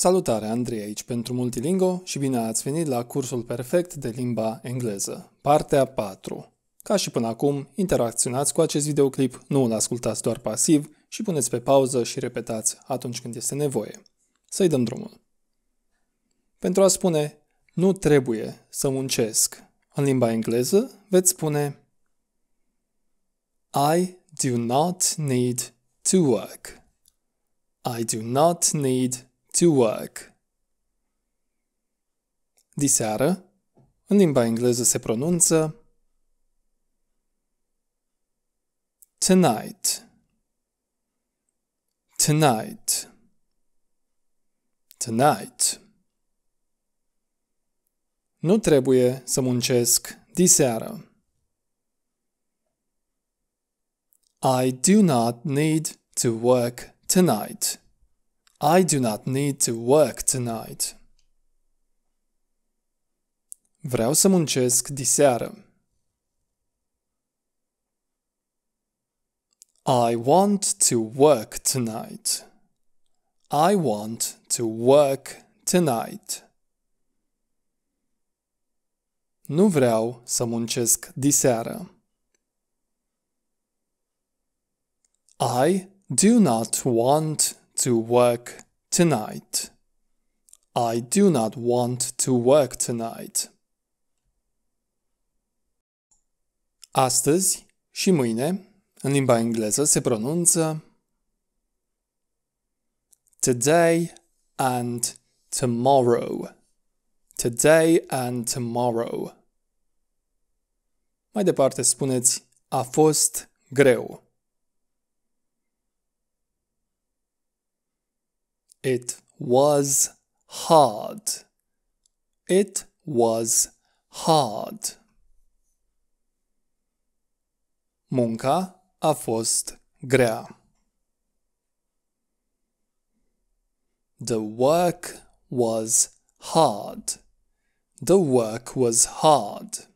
Salutare, Andrei aici pentru Multilingo și bine ați venit la cursul perfect de limba engleză, partea 4. Ca și până acum, interacționați cu acest videoclip, nu îl ascultați doar pasiv și puneți pe pauză și repetați atunci când este nevoie. Să-i dăm drumul. Pentru a spune nu trebuie să muncesc în limba engleză, veți spune I do not need to work. I do not need to work. Diseară, în limba engleză se pronunță tonight. Tonight. Tonight. Nu trebuie să muncesc diseară. I do not need to work tonight. I do not need to work tonight. Vreau să muncesc diseară. I want to work tonight. I want to work tonight. Nu vreau să muncesc diseară. I do not want to work tonight. I do not want to work tonight. Astăzi și mâine, în limba engleză, se pronunță today and tomorrow. Today and tomorrow. Mai departe spuneți a fost greu. It was hard. It was hard. Munca a fost grea. The work was hard. The work was hard.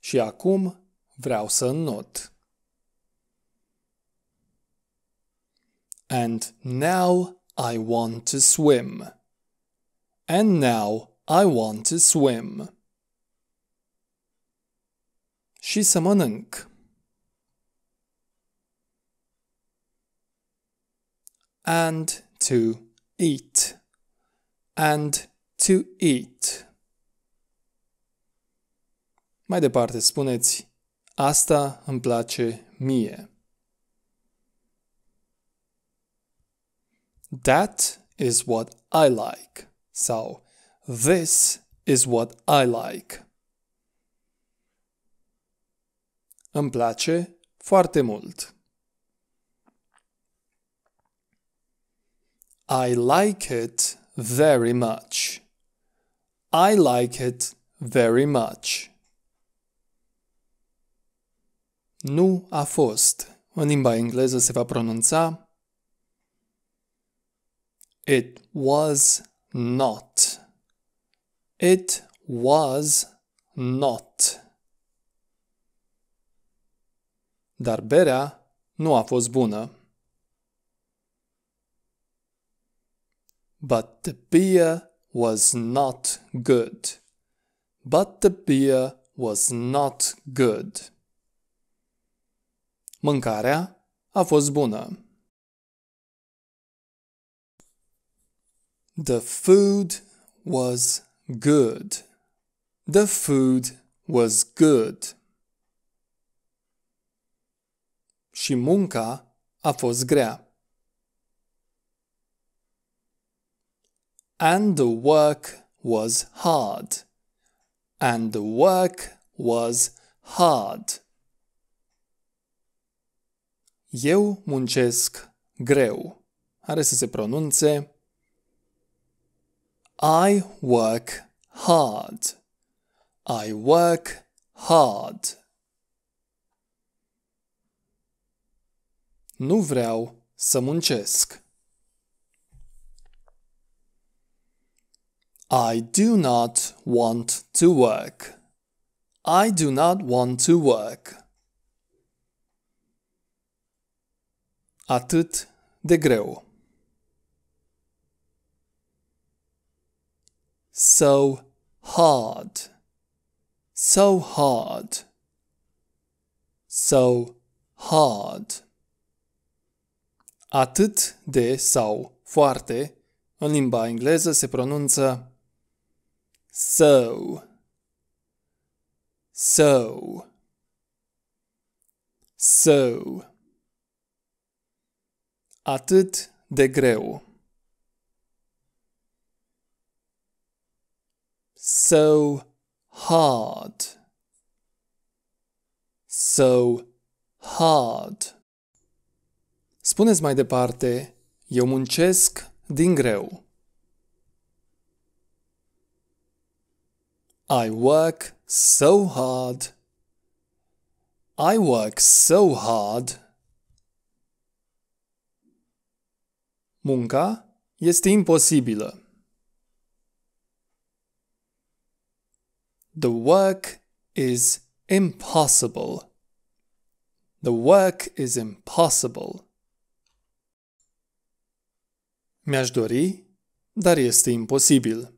Și acum vreau să not. And now I want to swim. And now I want to swim. Și să mănânc. And to eat. And to eat. Mai departe spuneți, asta îmi place mie. That is what I like. So, this is what I like. Îmi place foarte mult. I like it very much. I like it very much. Nu a fost. În limba engleză se va pronunța It was not. It was not. Dar berea nu a fost bună. But the beer was not good. But the beer was not good. Mâncarea a fost bună. The food was good. The food was good. Și munca a fost grea. And the work was hard. And the work was hard. Eu muncesc greu. Are să se pronunțe I work hard. I work hard. Nu vreau să muncesc. I do not want to work. I do not want to work. Atât de greu. So hard. So hard. So hard. Atât de sau foarte în limba engleză se pronunță so. So. So. Atât de greu. So hard. So hard. Spuneți mai departe, eu muncesc din greu. I work so hard. I work so hard. Munca este imposibilă. The work is impossible. The work is impossible. Mi-aș dori, dar este imposibil.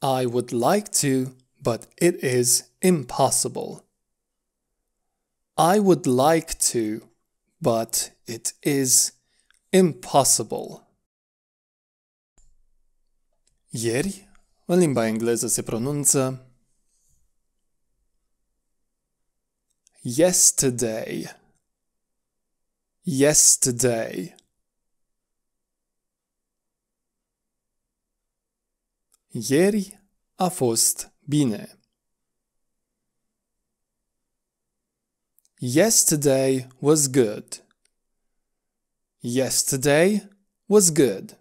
I would like to, but it is impossible. I would like to, but it is impossible. Ieri în limba engleză se pronunță yesterday. Yesterday. Ieri a fost bine. Yesterday was good. Yesterday was good.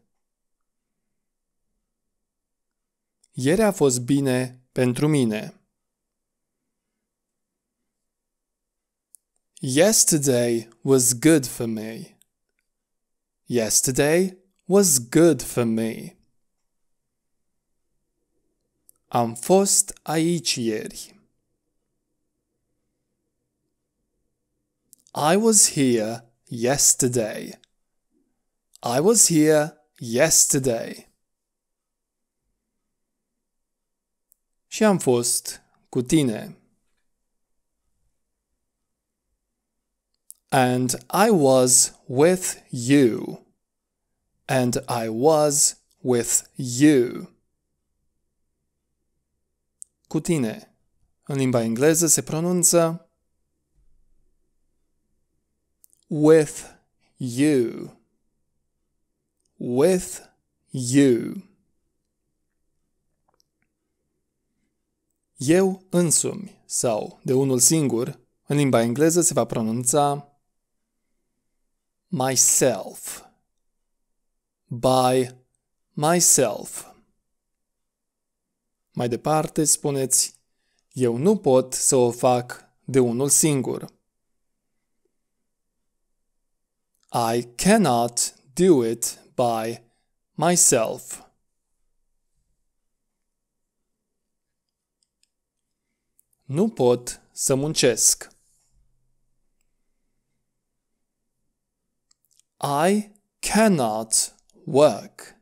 Ieri a fost bine pentru mine. Yesterday was good for me. Yesterday was good for me. Am fost aici ieri. I was here yesterday. I was here yesterday. Și am fost cu tine. And I was with you. And I was with you. Cu tine. În limba engleză se pronunță with you. With you. Eu însumi sau de unul singur, în limba engleză se va pronunța myself. By myself. Mai departe spuneți eu nu pot să o fac de unul singur. I cannot do it by myself. Nu pot să muncesc. I cannot work.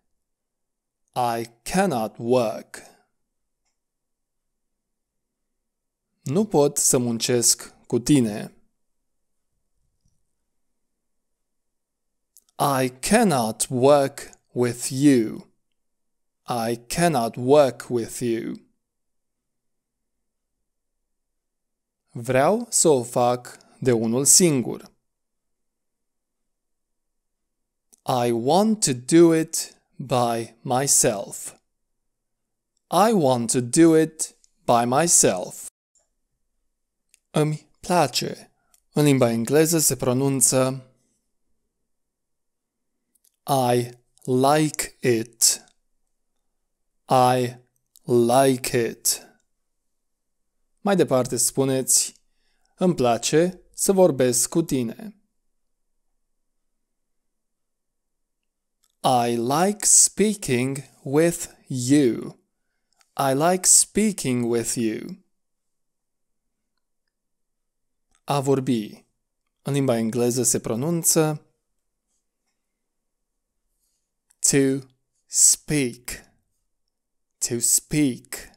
I cannot work. Nu pot să muncesc cu tine. I cannot work with you. I cannot work with you. Vreau să o fac de unul singur. I want to do it by myself. I want to do it by myself. Îmi place. În limba engleză se pronunță I like it. I like it. Mai departe spuneți, îmi place să vorbesc cu tine. I like speaking with you. I like speaking with you. A vorbi. în limba engleză se pronunță to speak, to speak,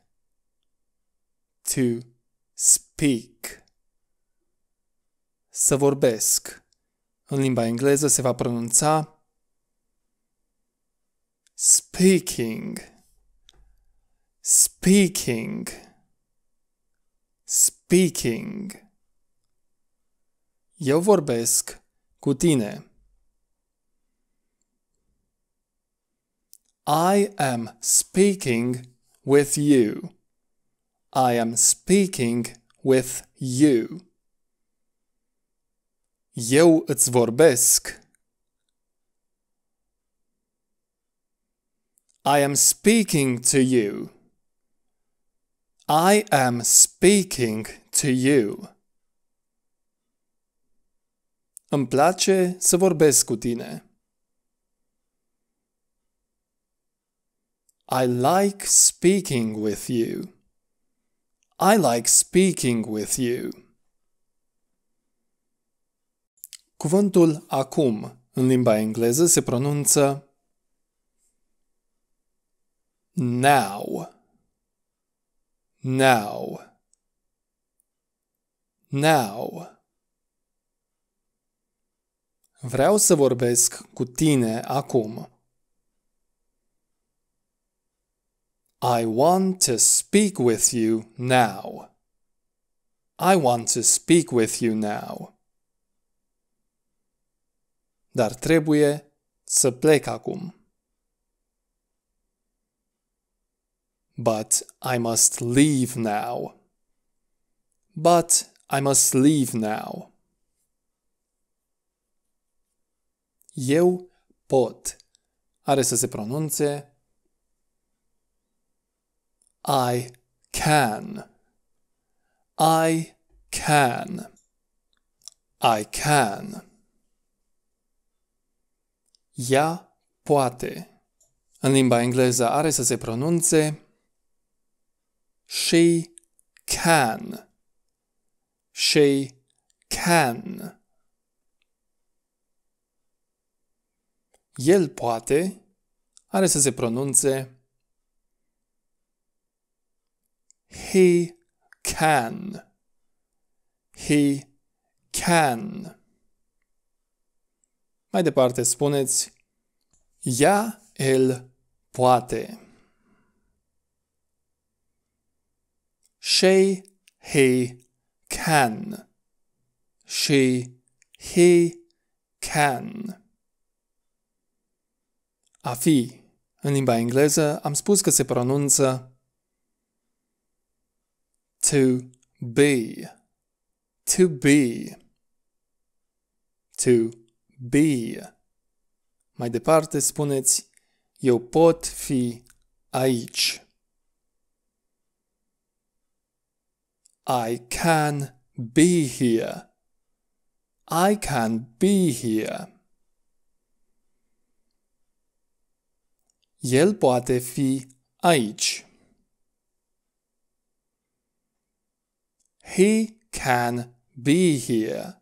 to speak. Să vorbesc. În limba engleză se va pronunța speaking, speaking, speaking. Eu vorbesc cu tine. I am speaking with you. I am speaking with you. Eu îți vorbesc. I am speaking to you. I am speaking to you. Îmi place să vorbesc cu tine. I like speaking with you. I like speaking with you. Cuvântul acum în limba engleză se pronunță now. Now. Now. Vreau să vorbesc cu tine acum. I want to speak with you now. I want to speak with you now. Dar trebuie să plec acum. But I must leave now. But I must leave now. Eu pot. Are să se pronunțe I can. I can. I can. Ea poate. În limba engleză are să se pronunțe She can. She can. El poate are să se pronunțe He can. He can. Mai departe spuneți Ea, el poate. She, he can. She, he can. A fi. În limba engleză am spus că se pronunță to be. To be. To be. Mai departe spuneți eu pot fi aici. I can be here. I can be here. El poate fi aici. He can be here.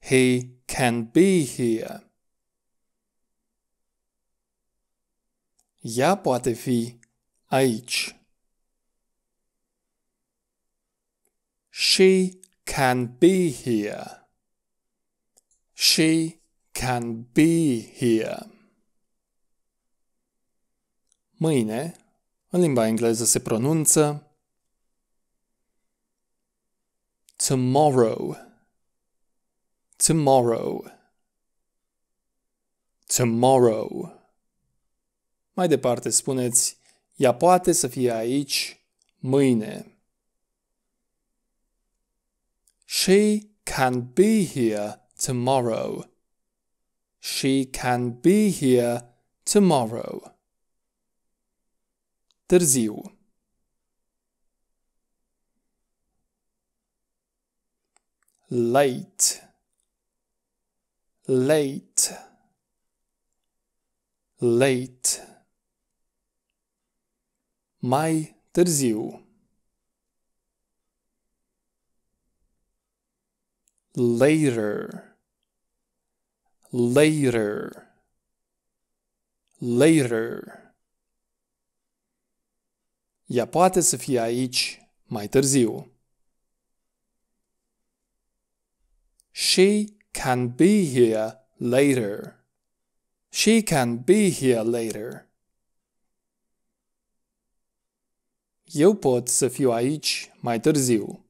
He can be here. Ea poate fi aici. She can be here. She can be here. Mâine, în limba engleză se pronunță tomorrow, tomorrow, tomorrow. Mai departe spuneți, ea poate să fie aici mâine. She can be here tomorrow. She can be here tomorrow. Târziu. Late. Late. Late. Mai târziu. later, later, later. Ea poate să fie aici mai târziu. She can be here later. She can be here later. Eu pot să fiu aici mai târziu.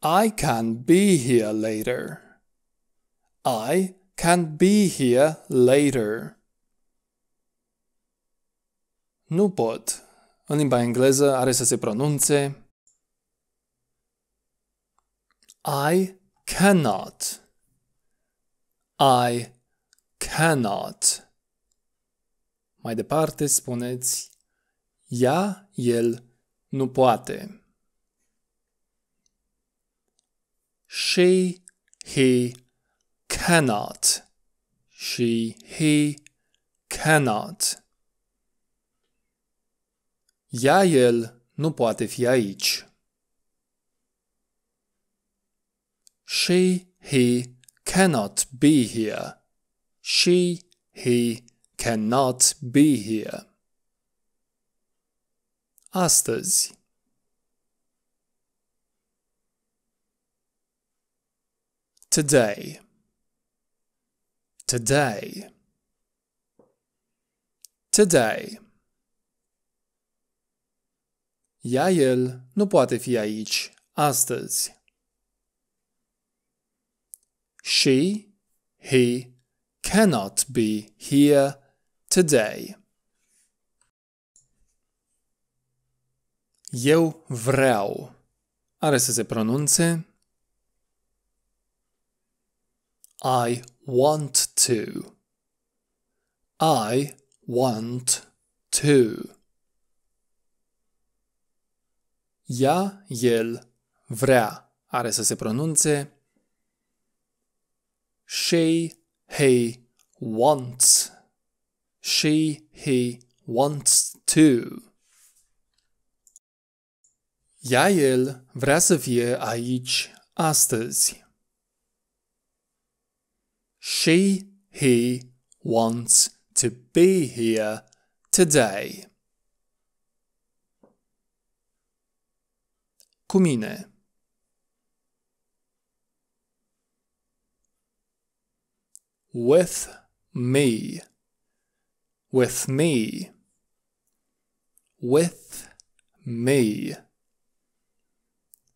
I can be here later. I can be here later. Nu pot. În limba engleză are să se pronunțe I cannot. I cannot. Mai departe spuneți ea, el nu poate. She, he cannot. She, he cannot. Ea, el nu poate fi aici. She, he cannot be here. She, he cannot be here. Astăzi. Today. Today. Today. Ea, el, nu poate fi aici astăzi. She, he, cannot be here today. Eu vreau. Are să se pronunțe I want to. I want to. Ea, el, vrea. Are să se pronunțe She, he, wants. She, he, wants to. Ea, el, vrea să fie aici astăzi. She, he, wants to be here today. Cu mine. With me. With me. With me.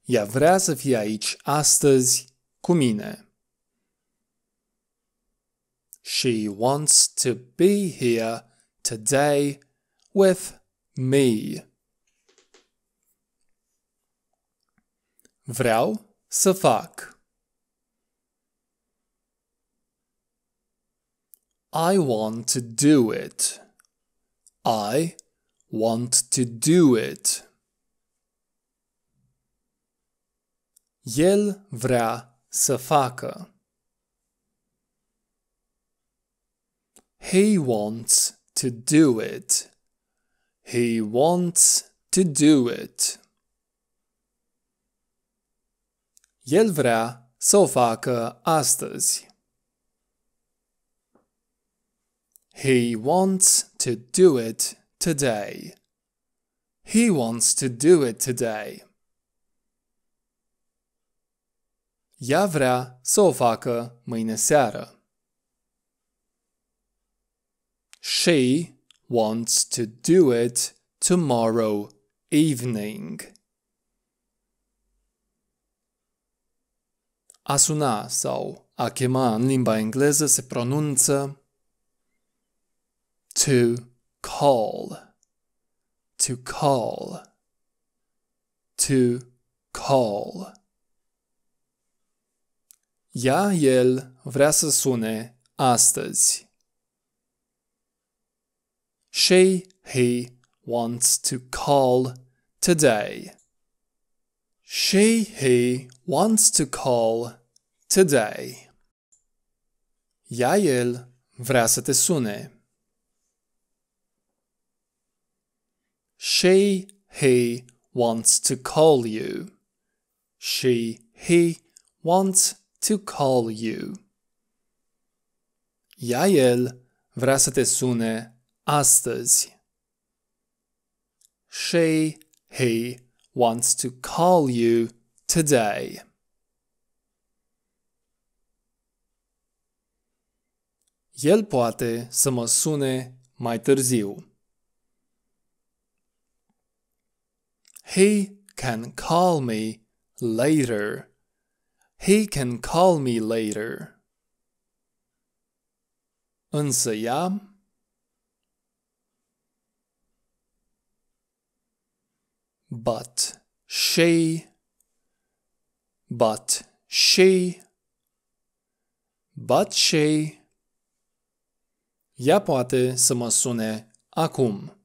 Ea vrea să fie aici astăzi cu mine. She wants to be here today with me. Vreau să fac. I want to do it. I want to do it. El vrea să facă. He wants to do it. He wants to do it. El vrea să o facă astăzi. He wants to do it today. He wants to do it today. Ea vrea să o facă mâine seară. She wants to do it tomorrow evening. A suna sau a chema în limba engleză se pronunță to call, to call, to call. Ea, el vrea să sune astăzi. She, he wants to call today. She, he wants to call today. Ea, el vrea să te sune. She, he wants to call you. she, he wants to call you. Ea, el vrea să te sune astăzi. She, he wants to call you today. El poate să mă sune mai târziu. He can call me later. He can call me later. Însă but she but she but she Ea poate să mă sune acum.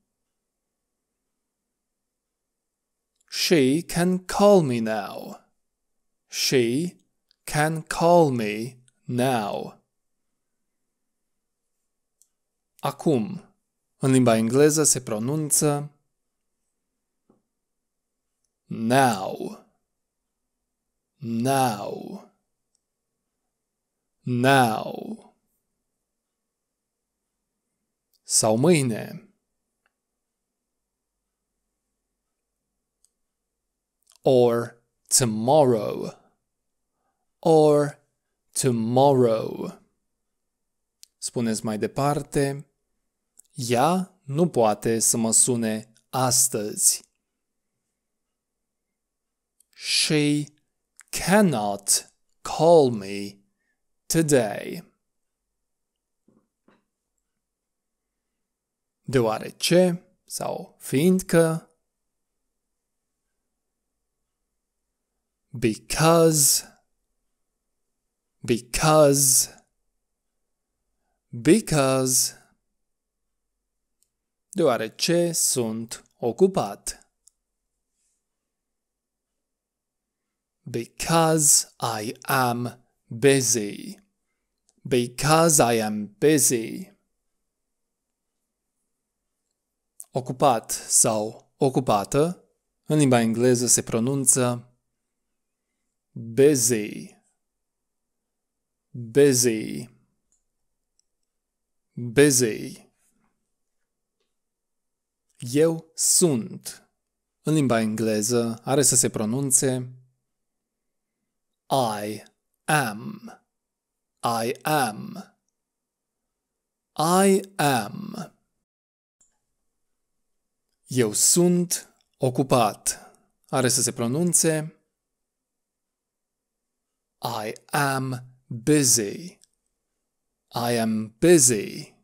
She can call me now. She can call me now. Acum. În limba engleză se pronunță now. Now. Now. sau mâine. Or tomorrow. Or tomorrow. Spuneți mai departe, ea nu poate să mă sune astăzi. She cannot call me today. deoarece sau fiindcă because because because deoarece sunt ocupat. Because I am busy. Because I am busy. Ocupat sau ocupată, în limba engleză se pronunță busy, busy, busy. Eu sunt. În limba engleză are să se pronunțe I am. I am. I am. Eu sunt ocupat. Are să se pronunțe I am busy. I am busy.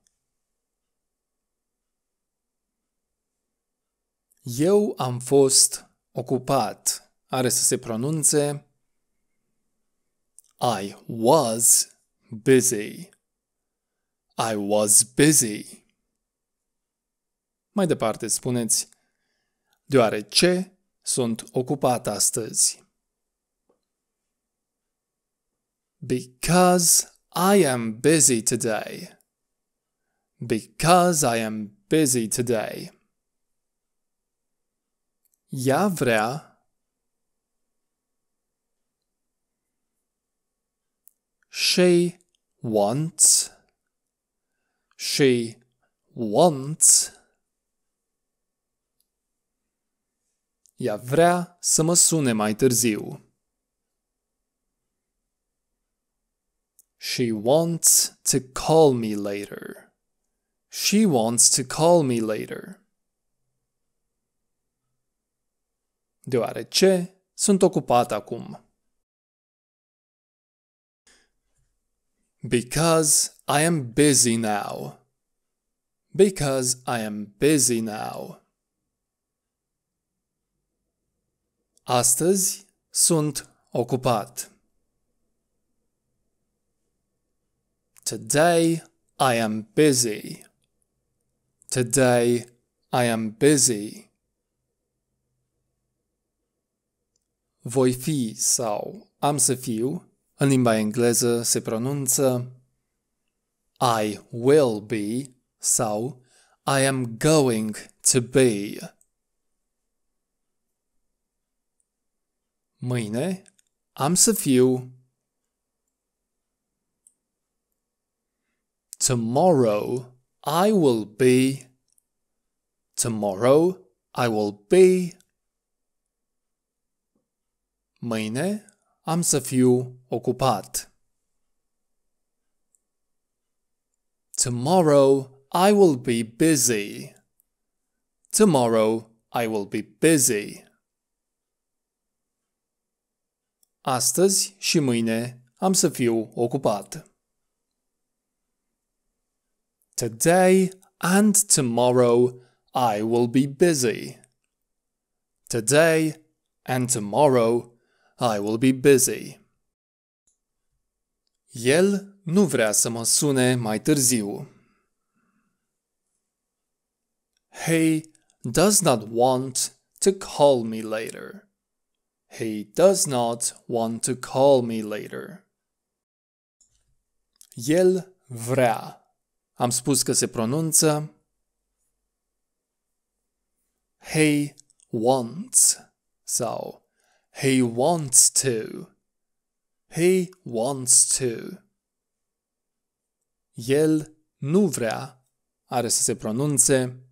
Eu am fost ocupat. Are să se pronunțe I was busy. I was busy. Mai departe spuneți, deoarece sunt ocupat astăzi. Because I am busy today. Because I am busy today. Ea vrea She wants She wants Ea vrea să mă sune mai târziu. She wants to call me later. She wants to call me later. Deoarece sunt ocupat acum. Because I am busy now. Because I am busy now. Astăzi sunt ocupat. Today I am busy. Today I am busy. Voi fi sau am să fiu, în limba engleză se pronunță I will be sau I am going to be. Mâine am să fiu Tomorrow I will be Tomorrow I will be Mâine am să fiu ocupat. Tomorrow I will be busy. Tomorrow I will be busy. Astăzi și mâine am să fiu ocupat. Today and tomorrow I will be busy. Today and tomorrow I will be busy. El nu vrea să mă sune mai târziu. He does not want to call me later. He does not want to call me later. El vrea. Am spus că se pronunță He wants sau He wants to. He wants to. El nu vrea are să se pronunțe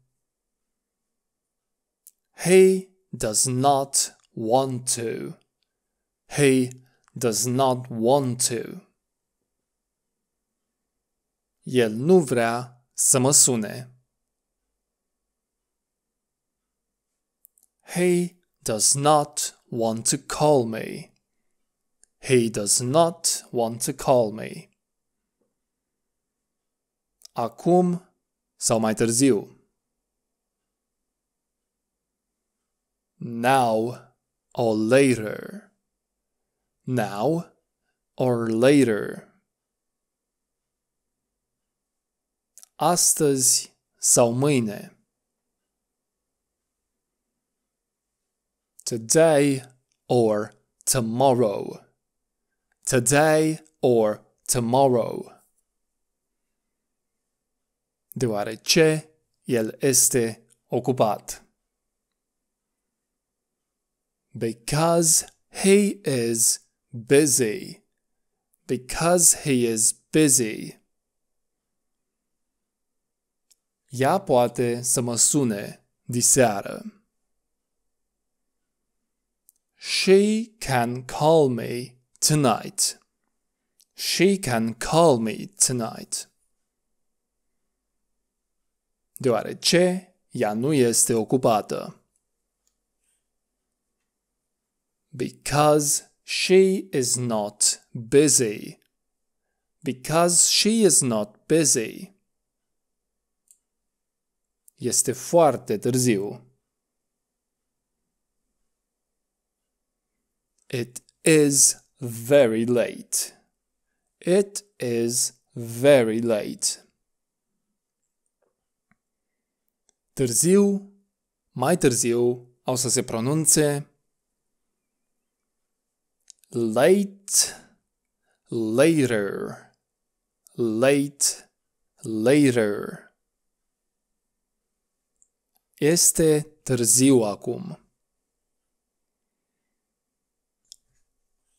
He does not want to. He does not want to. El nu vrea să mă sune. He does not want to call me. He does not want to call me. Acum sau mai târziu. Now or later. Now or later. Astăzi sau mâine. Today or tomorrow. Today or tomorrow. Deoarece el este ocupat. Because he is busy. Because he is busy. Ea poate să mă sune diseară. She can call me tonight. She can call me tonight. Deoarece ea nu este ocupată. Because she is not busy. Because she is not busy. Este foarte târziu. It is very late. It is very late. Târziu, mai târziu, au să se pronunțe late, later, late, later. Este târziu acum.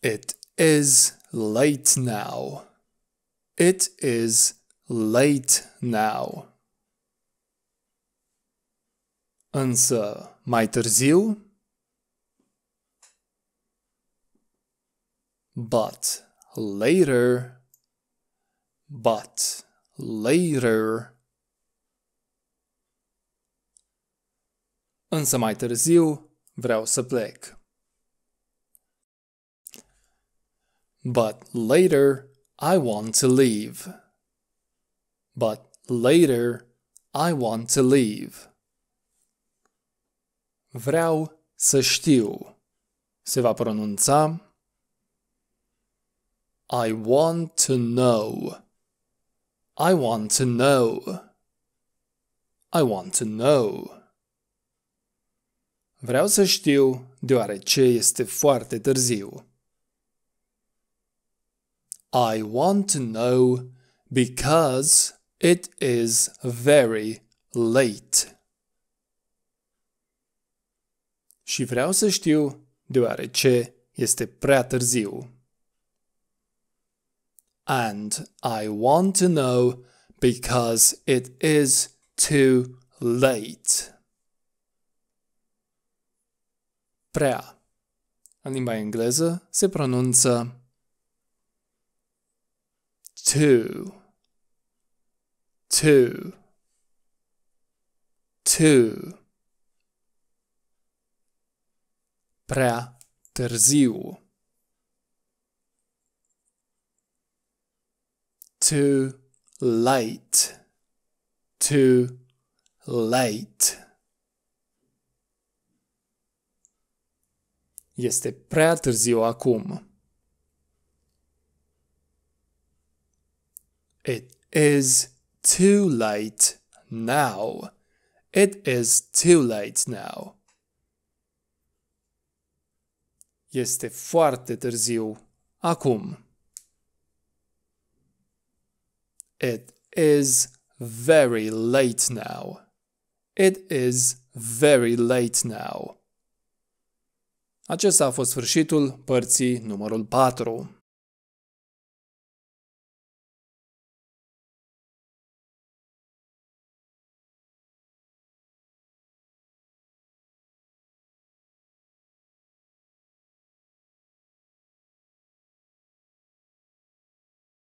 It is late now. It is late now. Însă, mai târziu? But later, but later. Însă mai târziu vreau să plec. But later, I want to leave. But later, I want to leave. Vreau să știu. Se va pronunța I want to know. I want to know. I want to know. Vreau să știu deoarece este foarte târziu. I want to know because it is very late. Și vreau să știu deoarece Este prea târziu. And I want to know because it is too late. Prea. În limba engleză se pronunță too, too, too. Prea târziu. Too late, too late. Este prea târziu acum. It is too late now. It is too late now. Este foarte târziu acum. It is very late now. It is very late now. Acesta a fost sfârșitul părții numărul 4.